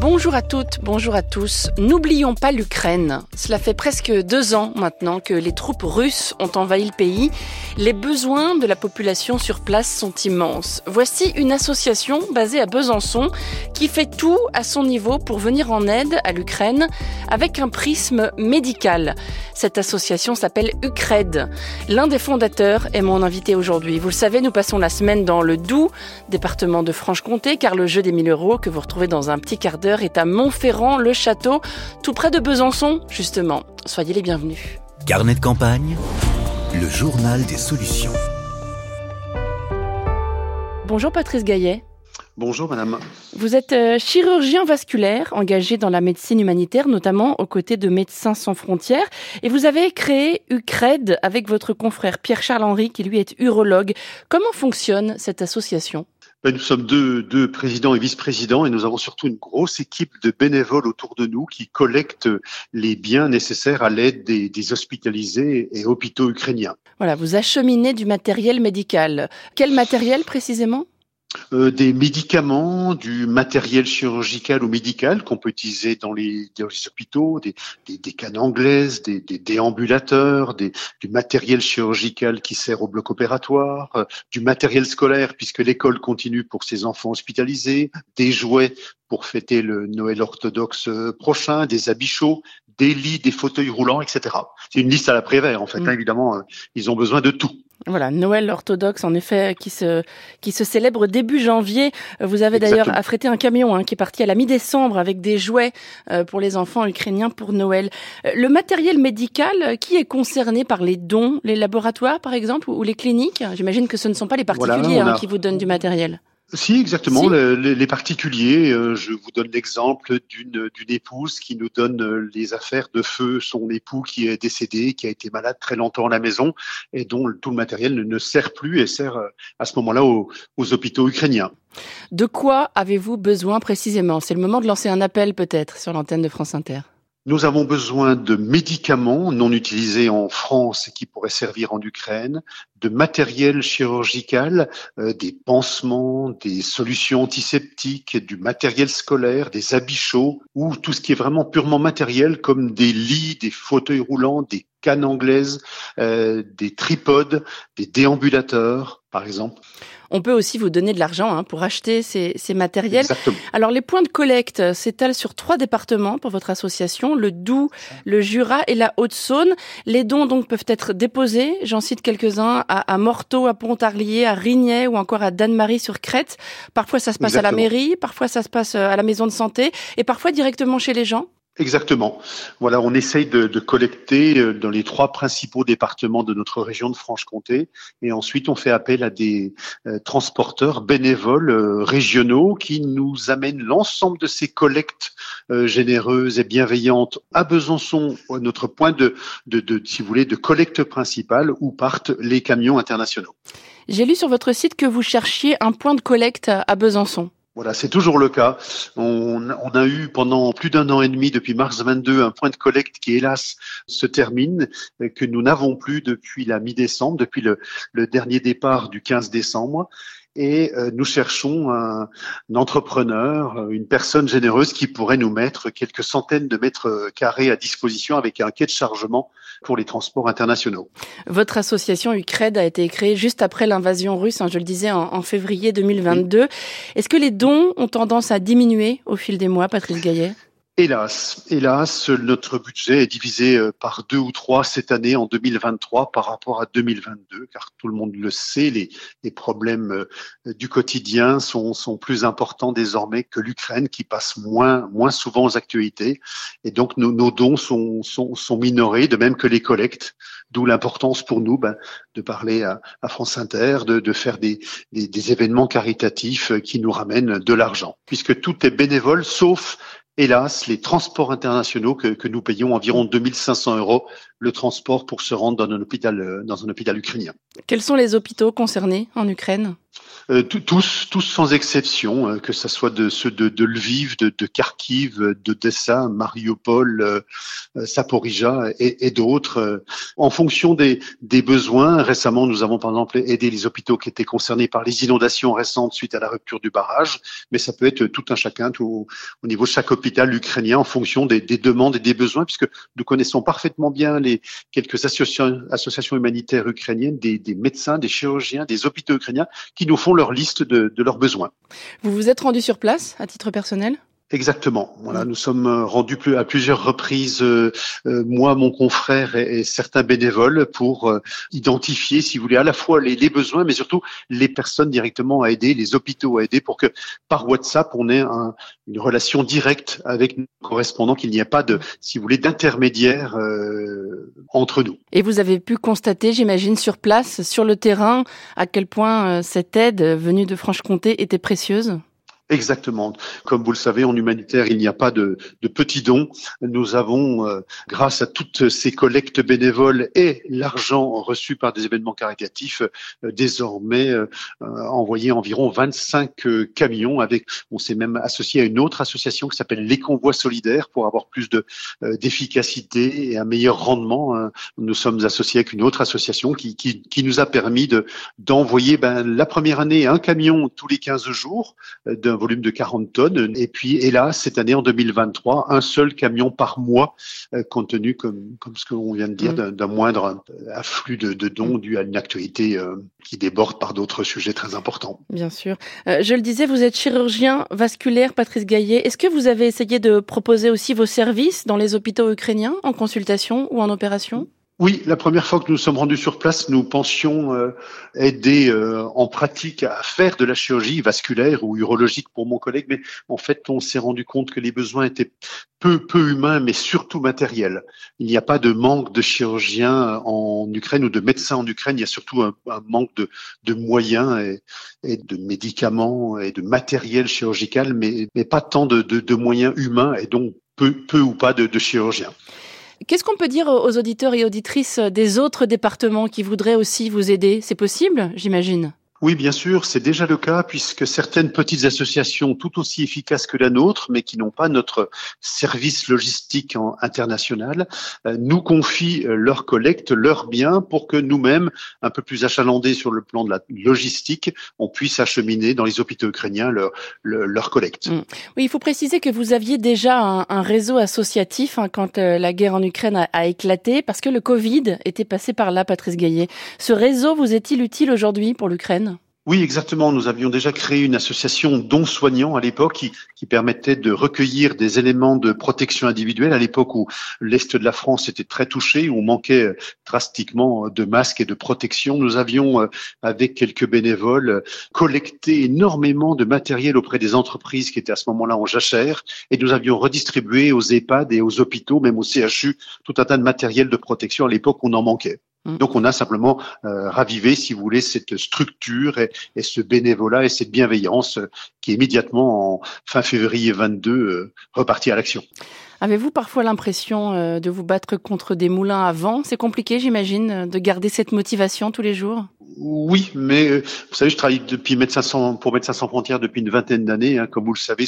Bonjour à toutes, bonjour à tous. N'oublions pas l'Ukraine. Cela fait presque deux ans maintenant que les troupes russes ont envahi le pays. Les besoins de la population sur place sont immenses. Voici une association basée à Besançon qui fait tout à son niveau pour venir en aide à l'Ukraine avec un prisme médical. Cette association s'appelle Ucred. L'un des fondateurs est mon invité aujourd'hui. Vous le savez, nous passons la semaine dans le Doubs, département de Franche-Comté, car le jeu des 1000 euros que vous retrouvez dans un petit quart d'heure est à Montferrand-le-Château, tout près de Besançon, justement. Soyez les bienvenus. Carnet de campagne, le journal des solutions. Bonjour Patrice Gaillet. Bonjour madame. Vous êtes euh, chirurgien vasculaire engagé dans la médecine humanitaire, notamment aux côtés de Médecins sans frontières. Et vous avez créé UCRED avec votre confrère Pierre-Charles Henry, qui lui est urologue. Comment fonctionne cette association? Nous sommes deux, deux présidents et vice-présidents et nous avons surtout une grosse équipe de bénévoles autour de nous qui collectent les biens nécessaires à l'aide des, des hospitalisés et hôpitaux ukrainiens. Voilà, vous acheminez du matériel médical. Quel matériel précisément? Euh, des médicaments, du matériel chirurgical ou médical qu'on peut utiliser dans les, dans les hôpitaux, des, des, des, cannes anglaises, des, des déambulateurs, des, du matériel chirurgical qui sert au bloc opératoire, euh, du matériel scolaire puisque l'école continue pour ses enfants hospitalisés, des jouets pour fêter le Noël orthodoxe euh, prochain, des habits chauds, des lits, des fauteuils roulants, etc. C'est une liste à la Prévert en fait. Mm. Hein, évidemment, ils ont besoin de tout. Voilà, Noël orthodoxe, en effet, qui se, qui se célèbre début janvier. Vous avez d'ailleurs affrété un camion hein, qui est parti à la mi-décembre avec des jouets euh, pour les enfants ukrainiens pour Noël. Euh, le matériel médical, euh, qui est concerné par les dons Les laboratoires, par exemple, ou les cliniques? J'imagine que ce ne sont pas les particuliers hein, qui vous donnent du matériel. Si, exactement. Les, les, particuliers, euh, je vous donne l'exemple d'une d'une épouse qui nous donne euh, les affaires de feu, son époux qui est décédé, qui a été malade très longtemps à la maison et dont tout le matériel ne, ne sert plus et sert euh, à ce moment-là aux, aux hôpitaux ukrainiens. De quoi avez-vous besoin précisément? C'est le moment de lancer un appel peut-être sur l'antenne de France Inter. Nous avons besoin de médicaments non utilisés en France et qui pourraient servir en Ukraine, de matériel chirurgical, euh, des pansements, des solutions antiseptiques, du matériel scolaire, des habits chauds ou tout ce qui est vraiment purement matériel comme des lits, des fauteuils roulants, des cannes anglaises, euh, des tripodes, des déambulateurs, par exemple. On peut aussi vous donner de l'argent hein, pour acheter ces, ces matériels. Alors les points de collecte s'étalent sur trois départements pour votre association, le Doubs, le Jura et la Haute-Saône. Les dons donc peuvent être déposés, j'en cite quelques-uns, à, à Morteau, à Pontarlier, à Rignet ou encore à Danemarie sur Crète. Parfois ça se passe à la mairie, parfois ça se passe euh, à la maison de santé et parfois directement chez les gens. Exactement. Voilà, on essaye de, de, collecter euh, dans les trois principaux départements de notre région de Franche-Comté, et ensuite on fait appel à des euh, transporteurs bénévoles euh, régionaux qui nous amènent l'ensemble de ces collectes euh, généreuses et bienveillantes à Besançon, notre point de, de, de, si vous voulez, de collecte principale où partent les camions internationaux. J'ai lu sur votre site que vous cherchiez un point de collecte à Besançon. Voilà, c'est toujours le cas. On, a eu pendant plus d'un an et demi, depuis mars 22, un point de collecte qui, hélas, se termine, que nous n'avons plus depuis la mi-décembre, depuis le, le, dernier départ du 15 décembre et euh, nous cherchons un, un, entrepreneur, euh, une personne généreuse qui pourrait nous mettre quelques centaines de mètres carrés à disposition avec un quai de chargement pour les transports internationaux. Votre association UCRED a été créée juste après l'invasion russe, hein, je le disais, en, en février 2022. Oui. Est-ce que les dons ont tendance à diminuer au fil des mois, Patrice Gaillet? Hélas, hélas, notre budget est divisé euh, par deux ou trois cette année en 2023 par rapport à 2022, car tout le monde le sait, les, les problèmes euh, du quotidien sont, sont plus importants désormais que l'Ukraine, qui passe moins, moins souvent aux actualités. Et donc nos, nos dons sont, sont, sont, minorés, de même que les collectes, d'où l'importance pour nous ben, de parler à, à France Inter, de, de faire des, des, des événements caritatifs qui nous ramènent de l'argent, puisque tout est bénévole, sauf hélas, les transports internationaux que, nous payons environ 2500 euros le transport pour se rendre dans un hôpital, euh, dans un hôpital ukrainien. Quels sont les hôpitaux concernés en Ukraine? Euh, tous, tous sans exception, hein, que ce soit de ceux de, de Lviv, de, de Kharkiv, de Dessa, Mariupol, euh, euh Saporija et, et d'autres, euh, en fonction des, des, besoins. Récemment, nous avons par exemple aidé les hôpitaux qui étaient concernés par les inondations récentes suite à la rupture du barrage, mais ça peut être tout un chacun, tout, au niveau de chaque hôpital ukrainien, en fonction des, des, demandes et des besoins, puisque nous connaissons parfaitement bien les quelques associations, humanitaires ukrainiennes, des, médecins, des chirurgiens, des hôpitaux ukrainiens qui nous font leur liste de leurs besoins. Vous vous êtes rendu sur place à titre personnel? Exactement. Voilà, nous sommes euh, rendus à plusieurs reprises, euh, euh, moi, mon confrère et, certains bénévoles, pour identifier, si vous voulez, à la fois les, besoins, mais surtout les personnes directement à aider, les hôpitaux à aider, pour que par WhatsApp on ait une relation directe avec nos correspondants, qu'il n'y ait pas de, si vous voulez, d'intermédiaire entre nous. Et vous avez pu constater, j'imagine, sur place, sur le terrain, à quel point cette aide venue de Franche-Comté était précieuse? Exactement. Comme vous le savez, en humanitaire, il n'y a pas de, de petits dons. Nous avons, euh, grâce à toutes ces collectes bénévoles et l'argent reçu par des événements caritatifs, euh, désormais euh, envoyé environ 25 camions. Avec, on s'est même associé à une autre association qui s'appelle les Convois solidaires pour avoir plus de d'efficacité et un meilleur rendement. Hein. Nous sommes associés avec une autre association qui, qui, qui nous a permis de d'envoyer ben, la première année un camion tous les 15 jours d'un volume de 40 tonnes. Et puis, hélas, cette année, en 2023, un seul camion par mois, euh, compte tenu, comme, comme ce qu'on vient de dire, mm. d'un moindre afflux de, de, dons dû à une actualité euh, qui déborde par d'autres sujets très importants. Bien sûr. Euh, je le disais, vous êtes chirurgien vasculaire, Patrice Gaillet. Est-ce que vous avez essayé de proposer aussi vos services dans les hôpitaux ukrainiens en consultation ou en opération? Oui, la première fois que nous sommes rendus sur place, nous pensions euh, aider euh, en pratique à faire de la chirurgie vasculaire ou urologique pour mon collègue, mais en fait, on s'est rendu compte que les besoins étaient peu, peu humains, mais surtout matériels. Il n'y a pas de manque de chirurgiens en Ukraine ou de médecins en Ukraine, il y a surtout un, manque de, de moyens et, et, de médicaments et de matériel chirurgical, mais, mais pas tant de, de, de moyens humains et donc peu, peu ou pas de, de chirurgiens. Qu'est-ce qu'on peut dire aux auditeurs et auditrices des autres départements qui voudraient aussi vous aider? C'est possible, j'imagine? Oui, bien sûr, c'est déjà le cas puisque certaines petites associations tout aussi efficaces que la nôtre, mais qui n'ont pas notre service logistique international, euh, nous confient euh, leur collecte, leurs biens pour que nous-mêmes, un peu plus achalandés sur le plan de la logistique, on puisse acheminer dans les hôpitaux ukrainiens leur, leur, collecte. Mm. Oui, il faut préciser que vous aviez déjà un, réseau associatif hein, quand euh, la guerre en Ukraine a, a, éclaté parce que le Covid était passé par là, Patrice Gaillet. Ce réseau vous est-il utile aujourd'hui pour l'Ukraine? Oui, exactement. Nous avions déjà créé une association dons soignants à l'époque qui, permettait de recueillir des éléments de protection individuelle à l'époque où l'Est de la France était très touché, où on manquait euh, drastiquement de masques et de protection. Nous avions, euh, avec quelques bénévoles, collecté énormément de matériel auprès des entreprises qui étaient à ce moment-là en jachère et nous avions redistribué aux EHPAD et aux hôpitaux, même au CHU, tout un tas de matériel de protection. À l'époque, on en manquait. Mm. Donc on a simplement euh, ravivé, si vous voulez, cette structure et, ce bénévolat et cette bienveillance qui immédiatement en fin février 22 euh, repartit à l'action. Avez-vous parfois l'impression euh, de vous battre contre des moulins à vent? C'est compliqué, j'imagine, de garder cette motivation tous les jours? Oui, mais euh, vous savez, je travaille depuis Médecins pour Médecins sans frontières depuis une vingtaine d'années. Hein, comme vous le savez,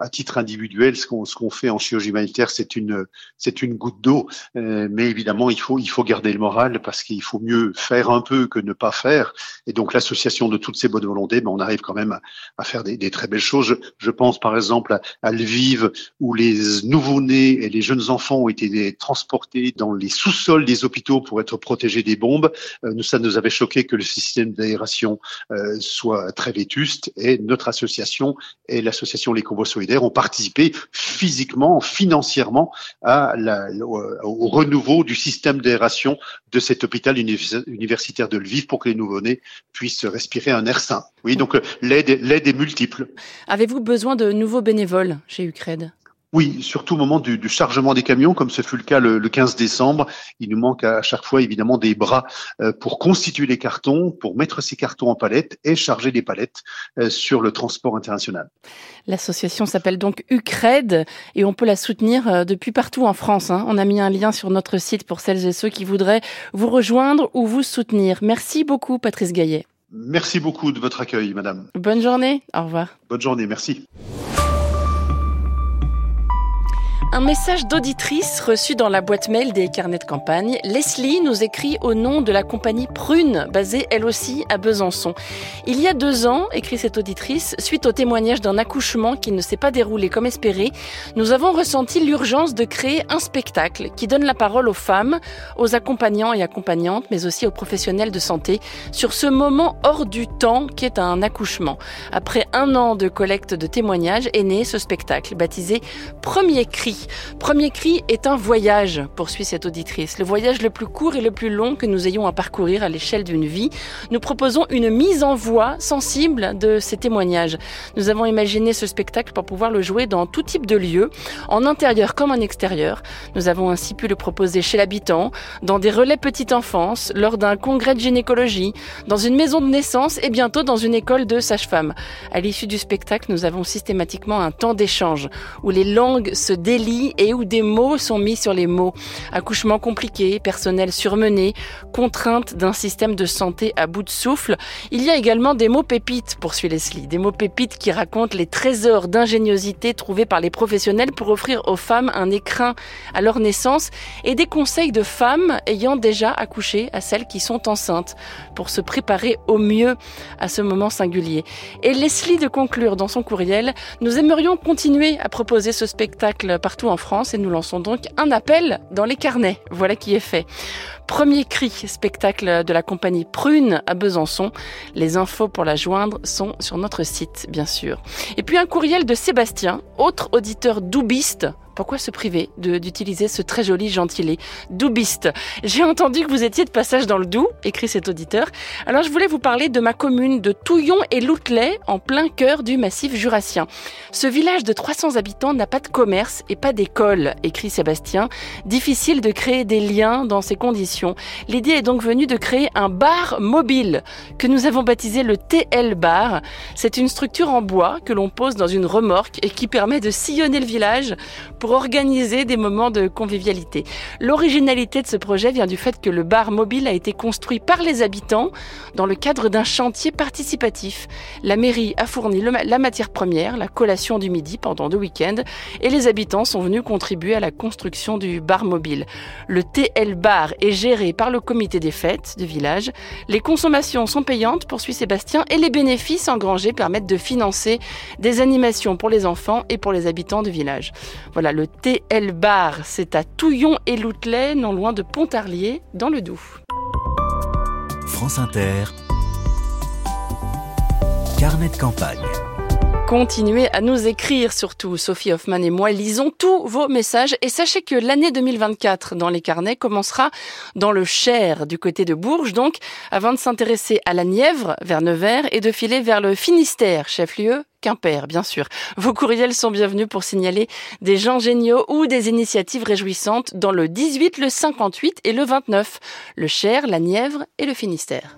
à titre individuel, ce qu'on, ce fait en chirurgie humanitaire, c'est une, c'est une goutte d'eau. Euh, mais évidemment, il faut, il faut garder le moral parce qu'il faut mieux faire un peu que ne pas faire. Et donc, l'association de toutes ces bonnes volontés, ben, on arrive quand même à, faire des, très belles choses. Je, pense par exemple à, à, Lviv, où les nouveau-nés et les jeunes enfants ont été transportés dans les sous-sols des hôpitaux pour être protégés des bombes. Euh, ça nous avait choqué que le système d'aération euh, soit très vétuste et notre association et l'association Les Convois Solidaires ont participé physiquement, financièrement au, renouveau du système d'aération de cet hôpital universitaire de Lviv pour que les nouveau-nés puissent respirer un air sain. Oui, donc euh, l'aide est multiple. Avez-vous besoin de nouveaux bénévoles chez Ucred oui, surtout au moment du, du, chargement des camions, comme ce fut le cas le, le, 15 décembre. Il nous manque à chaque fois évidemment des bras euh, pour constituer les cartons, pour mettre ces cartons en palettes et charger les palettes euh, sur le transport international. L'association s'appelle donc UCRED et on peut la soutenir euh, depuis partout en France. Hein. On a mis un lien sur notre site pour celles et ceux qui voudraient vous rejoindre ou vous soutenir. Merci beaucoup Patrice Gaillet. Merci beaucoup de votre accueil, madame. Bonne journée. Au revoir. Bonne journée. Merci. Un message d'auditrice reçu dans la boîte mail des carnets de campagne. Leslie nous écrit au nom de la compagnie Prune, basée elle aussi à Besançon. Il y a deux ans, écrit cette auditrice, suite au témoignage d'un accouchement qui ne s'est pas déroulé comme espéré, nous avons ressenti l'urgence de créer un spectacle qui donne la parole aux femmes, aux accompagnants et accompagnantes, mais aussi aux professionnels de santé sur ce moment hors du temps qui est un accouchement. Après un an de collecte de témoignages est né ce spectacle baptisé Premier cri Premier cri est un voyage, poursuit cette auditrice. Le voyage le plus court et le plus long que nous ayons à parcourir à l'échelle d'une vie. Nous proposons une mise en voix sensible de ces témoignages. Nous avons imaginé ce spectacle pour pouvoir le jouer dans tout type de lieux, en intérieur comme en extérieur. Nous avons ainsi pu le proposer chez l'habitant, dans des relais petite enfance, lors d'un congrès de gynécologie, dans une maison de naissance et bientôt dans une école de sage-femme. À l'issue du spectacle, nous avons systématiquement un temps d'échange où les langues se délient et où des mots sont mis sur les mots. Accouchement compliqué, personnel surmené, contrainte d'un système de santé à bout de souffle. Il y a également des mots pépites, poursuit Leslie. Des mots pépites qui racontent les trésors d'ingéniosité trouvés par les professionnels pour offrir aux femmes un écrin à leur naissance et des conseils de femmes ayant déjà accouché à celles qui sont enceintes pour se préparer au mieux à ce moment singulier. Et Leslie de conclure dans son courriel, nous aimerions continuer à proposer ce spectacle en France et nous lançons donc un appel dans les carnets. Voilà qui est fait. Premier cri, spectacle de la compagnie Prune à Besançon. Les infos pour la joindre sont sur notre site, bien sûr. Et puis un courriel de Sébastien, autre auditeur doubiste pourquoi se priver d'utiliser ce très joli gentilé Doubiste? J'ai entendu que vous étiez de passage dans le Doubs, écrit cet auditeur. Alors je voulais vous parler de ma commune de Touillon et Loutelet, en plein cœur du massif jurassien. Ce village de 300 habitants n'a pas de commerce et pas d'école, écrit Sébastien. Difficile de créer des liens dans ces conditions. L'idée est donc venue de créer un bar mobile que nous avons baptisé le TL Bar. C'est une structure en bois que l'on pose dans une remorque et qui permet de sillonner le village pour organiser des moments de convivialité. L'originalité de ce projet vient du fait que le bar mobile a été construit par les habitants dans le cadre d'un chantier participatif. La mairie a fourni la matière première, la collation du midi pendant deux week-ends, et les habitants sont venus contribuer à la construction du bar mobile. Le TL Bar est géré par le comité des fêtes du village. Les consommations sont payantes, poursuit Sébastien, et les bénéfices engrangés permettent de financer des animations pour les enfants et pour les habitants du village. Voilà, le TL Bar, c'est à Touillon et Loutelet, non loin de Pontarlier, dans le Doubs. France Inter, carnet de campagne. Continuez à nous écrire surtout, Sophie Hoffman et moi lisons tous vos messages et sachez que l'année 2024 dans les carnets commencera dans le Cher du côté de Bourges donc avant de s'intéresser à la Nièvre vers Nevers et de filer vers le Finistère, chef-lieu Quimper, bien sûr. Vos courriels sont bienvenus pour signaler des gens géniaux ou des initiatives réjouissantes dans le 18, le 58 et le 29, le Cher, la Nièvre et le Finistère.